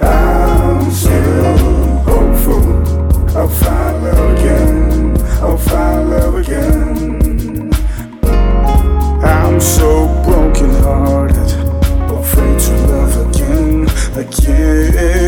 I'm still hopeful. I'll find love again. I'll find love again. I'm so afraid to love again, again.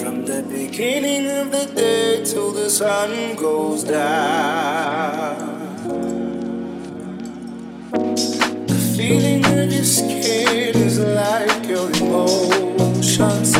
From the beginning of the day till the sun goes down. The feeling of your skin is like your emotions.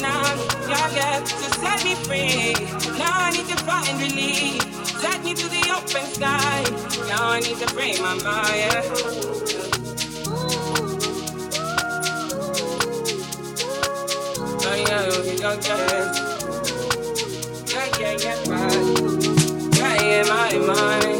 now. Y'all to set me free. Now I need to find relief. Me to the open sky. Now I need to free my mind. Oh yeah. Yeah, yeah, yeah, my, yeah, my mind.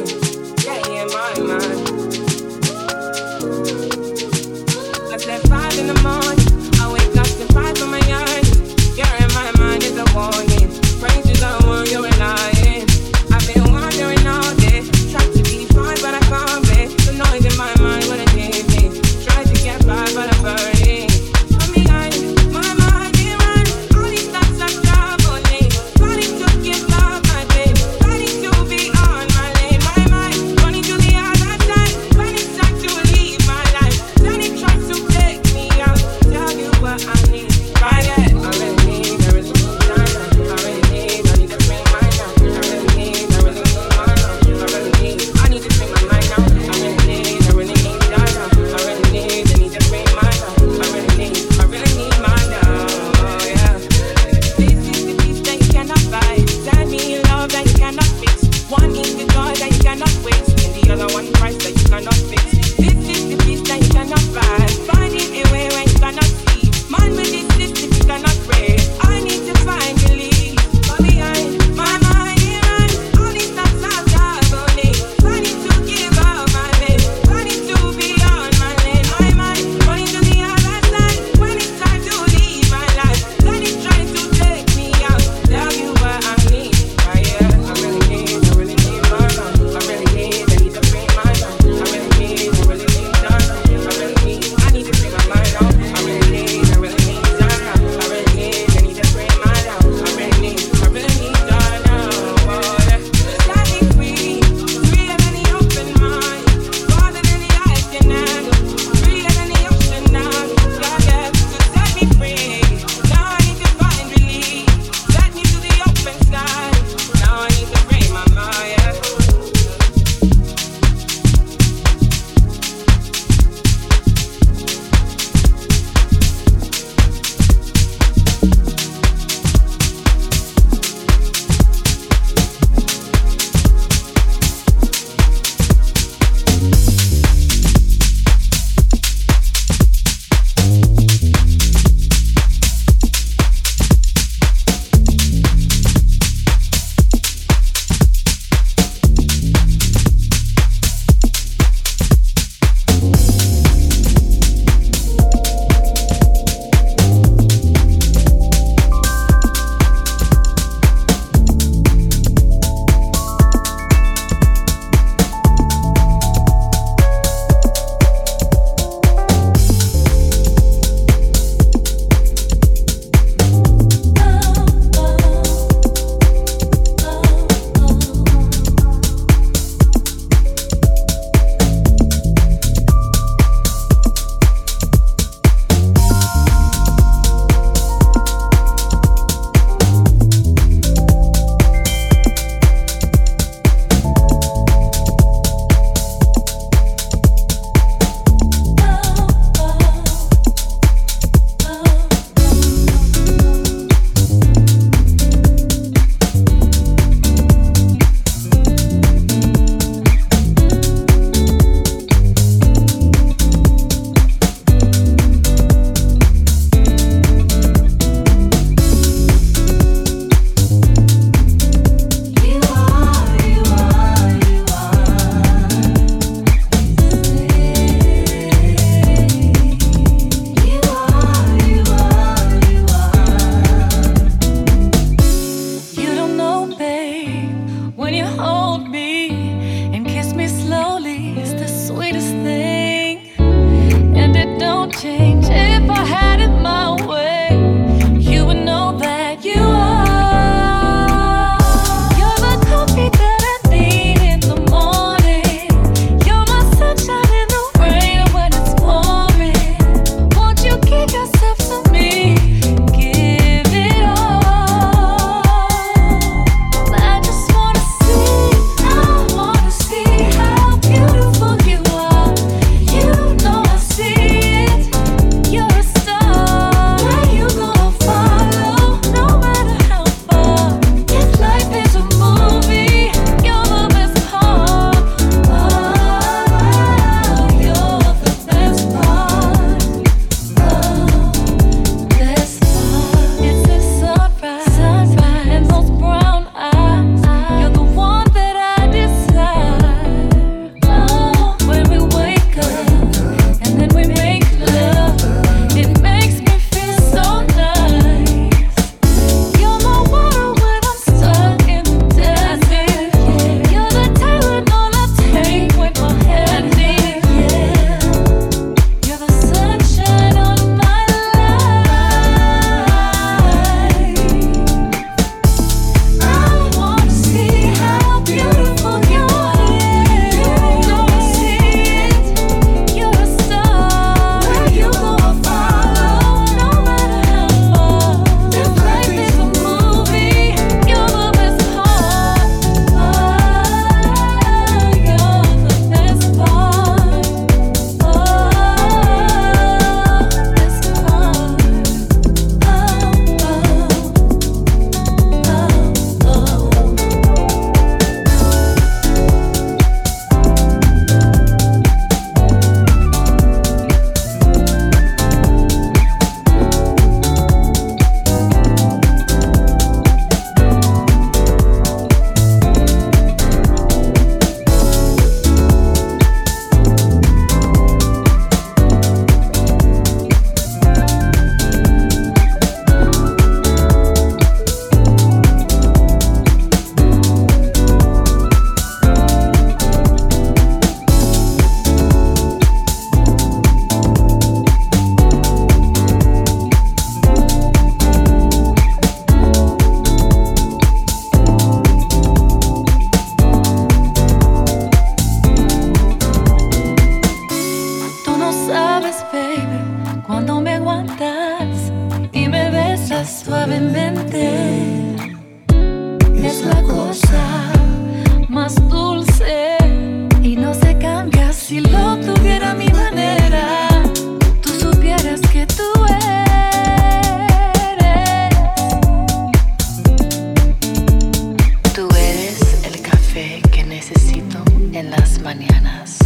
mañanas.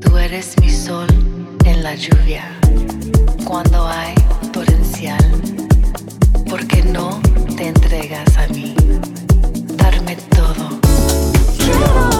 Tú eres mi sol en la lluvia, cuando hay torrencial, porque no te entregas a mí. Darme todo.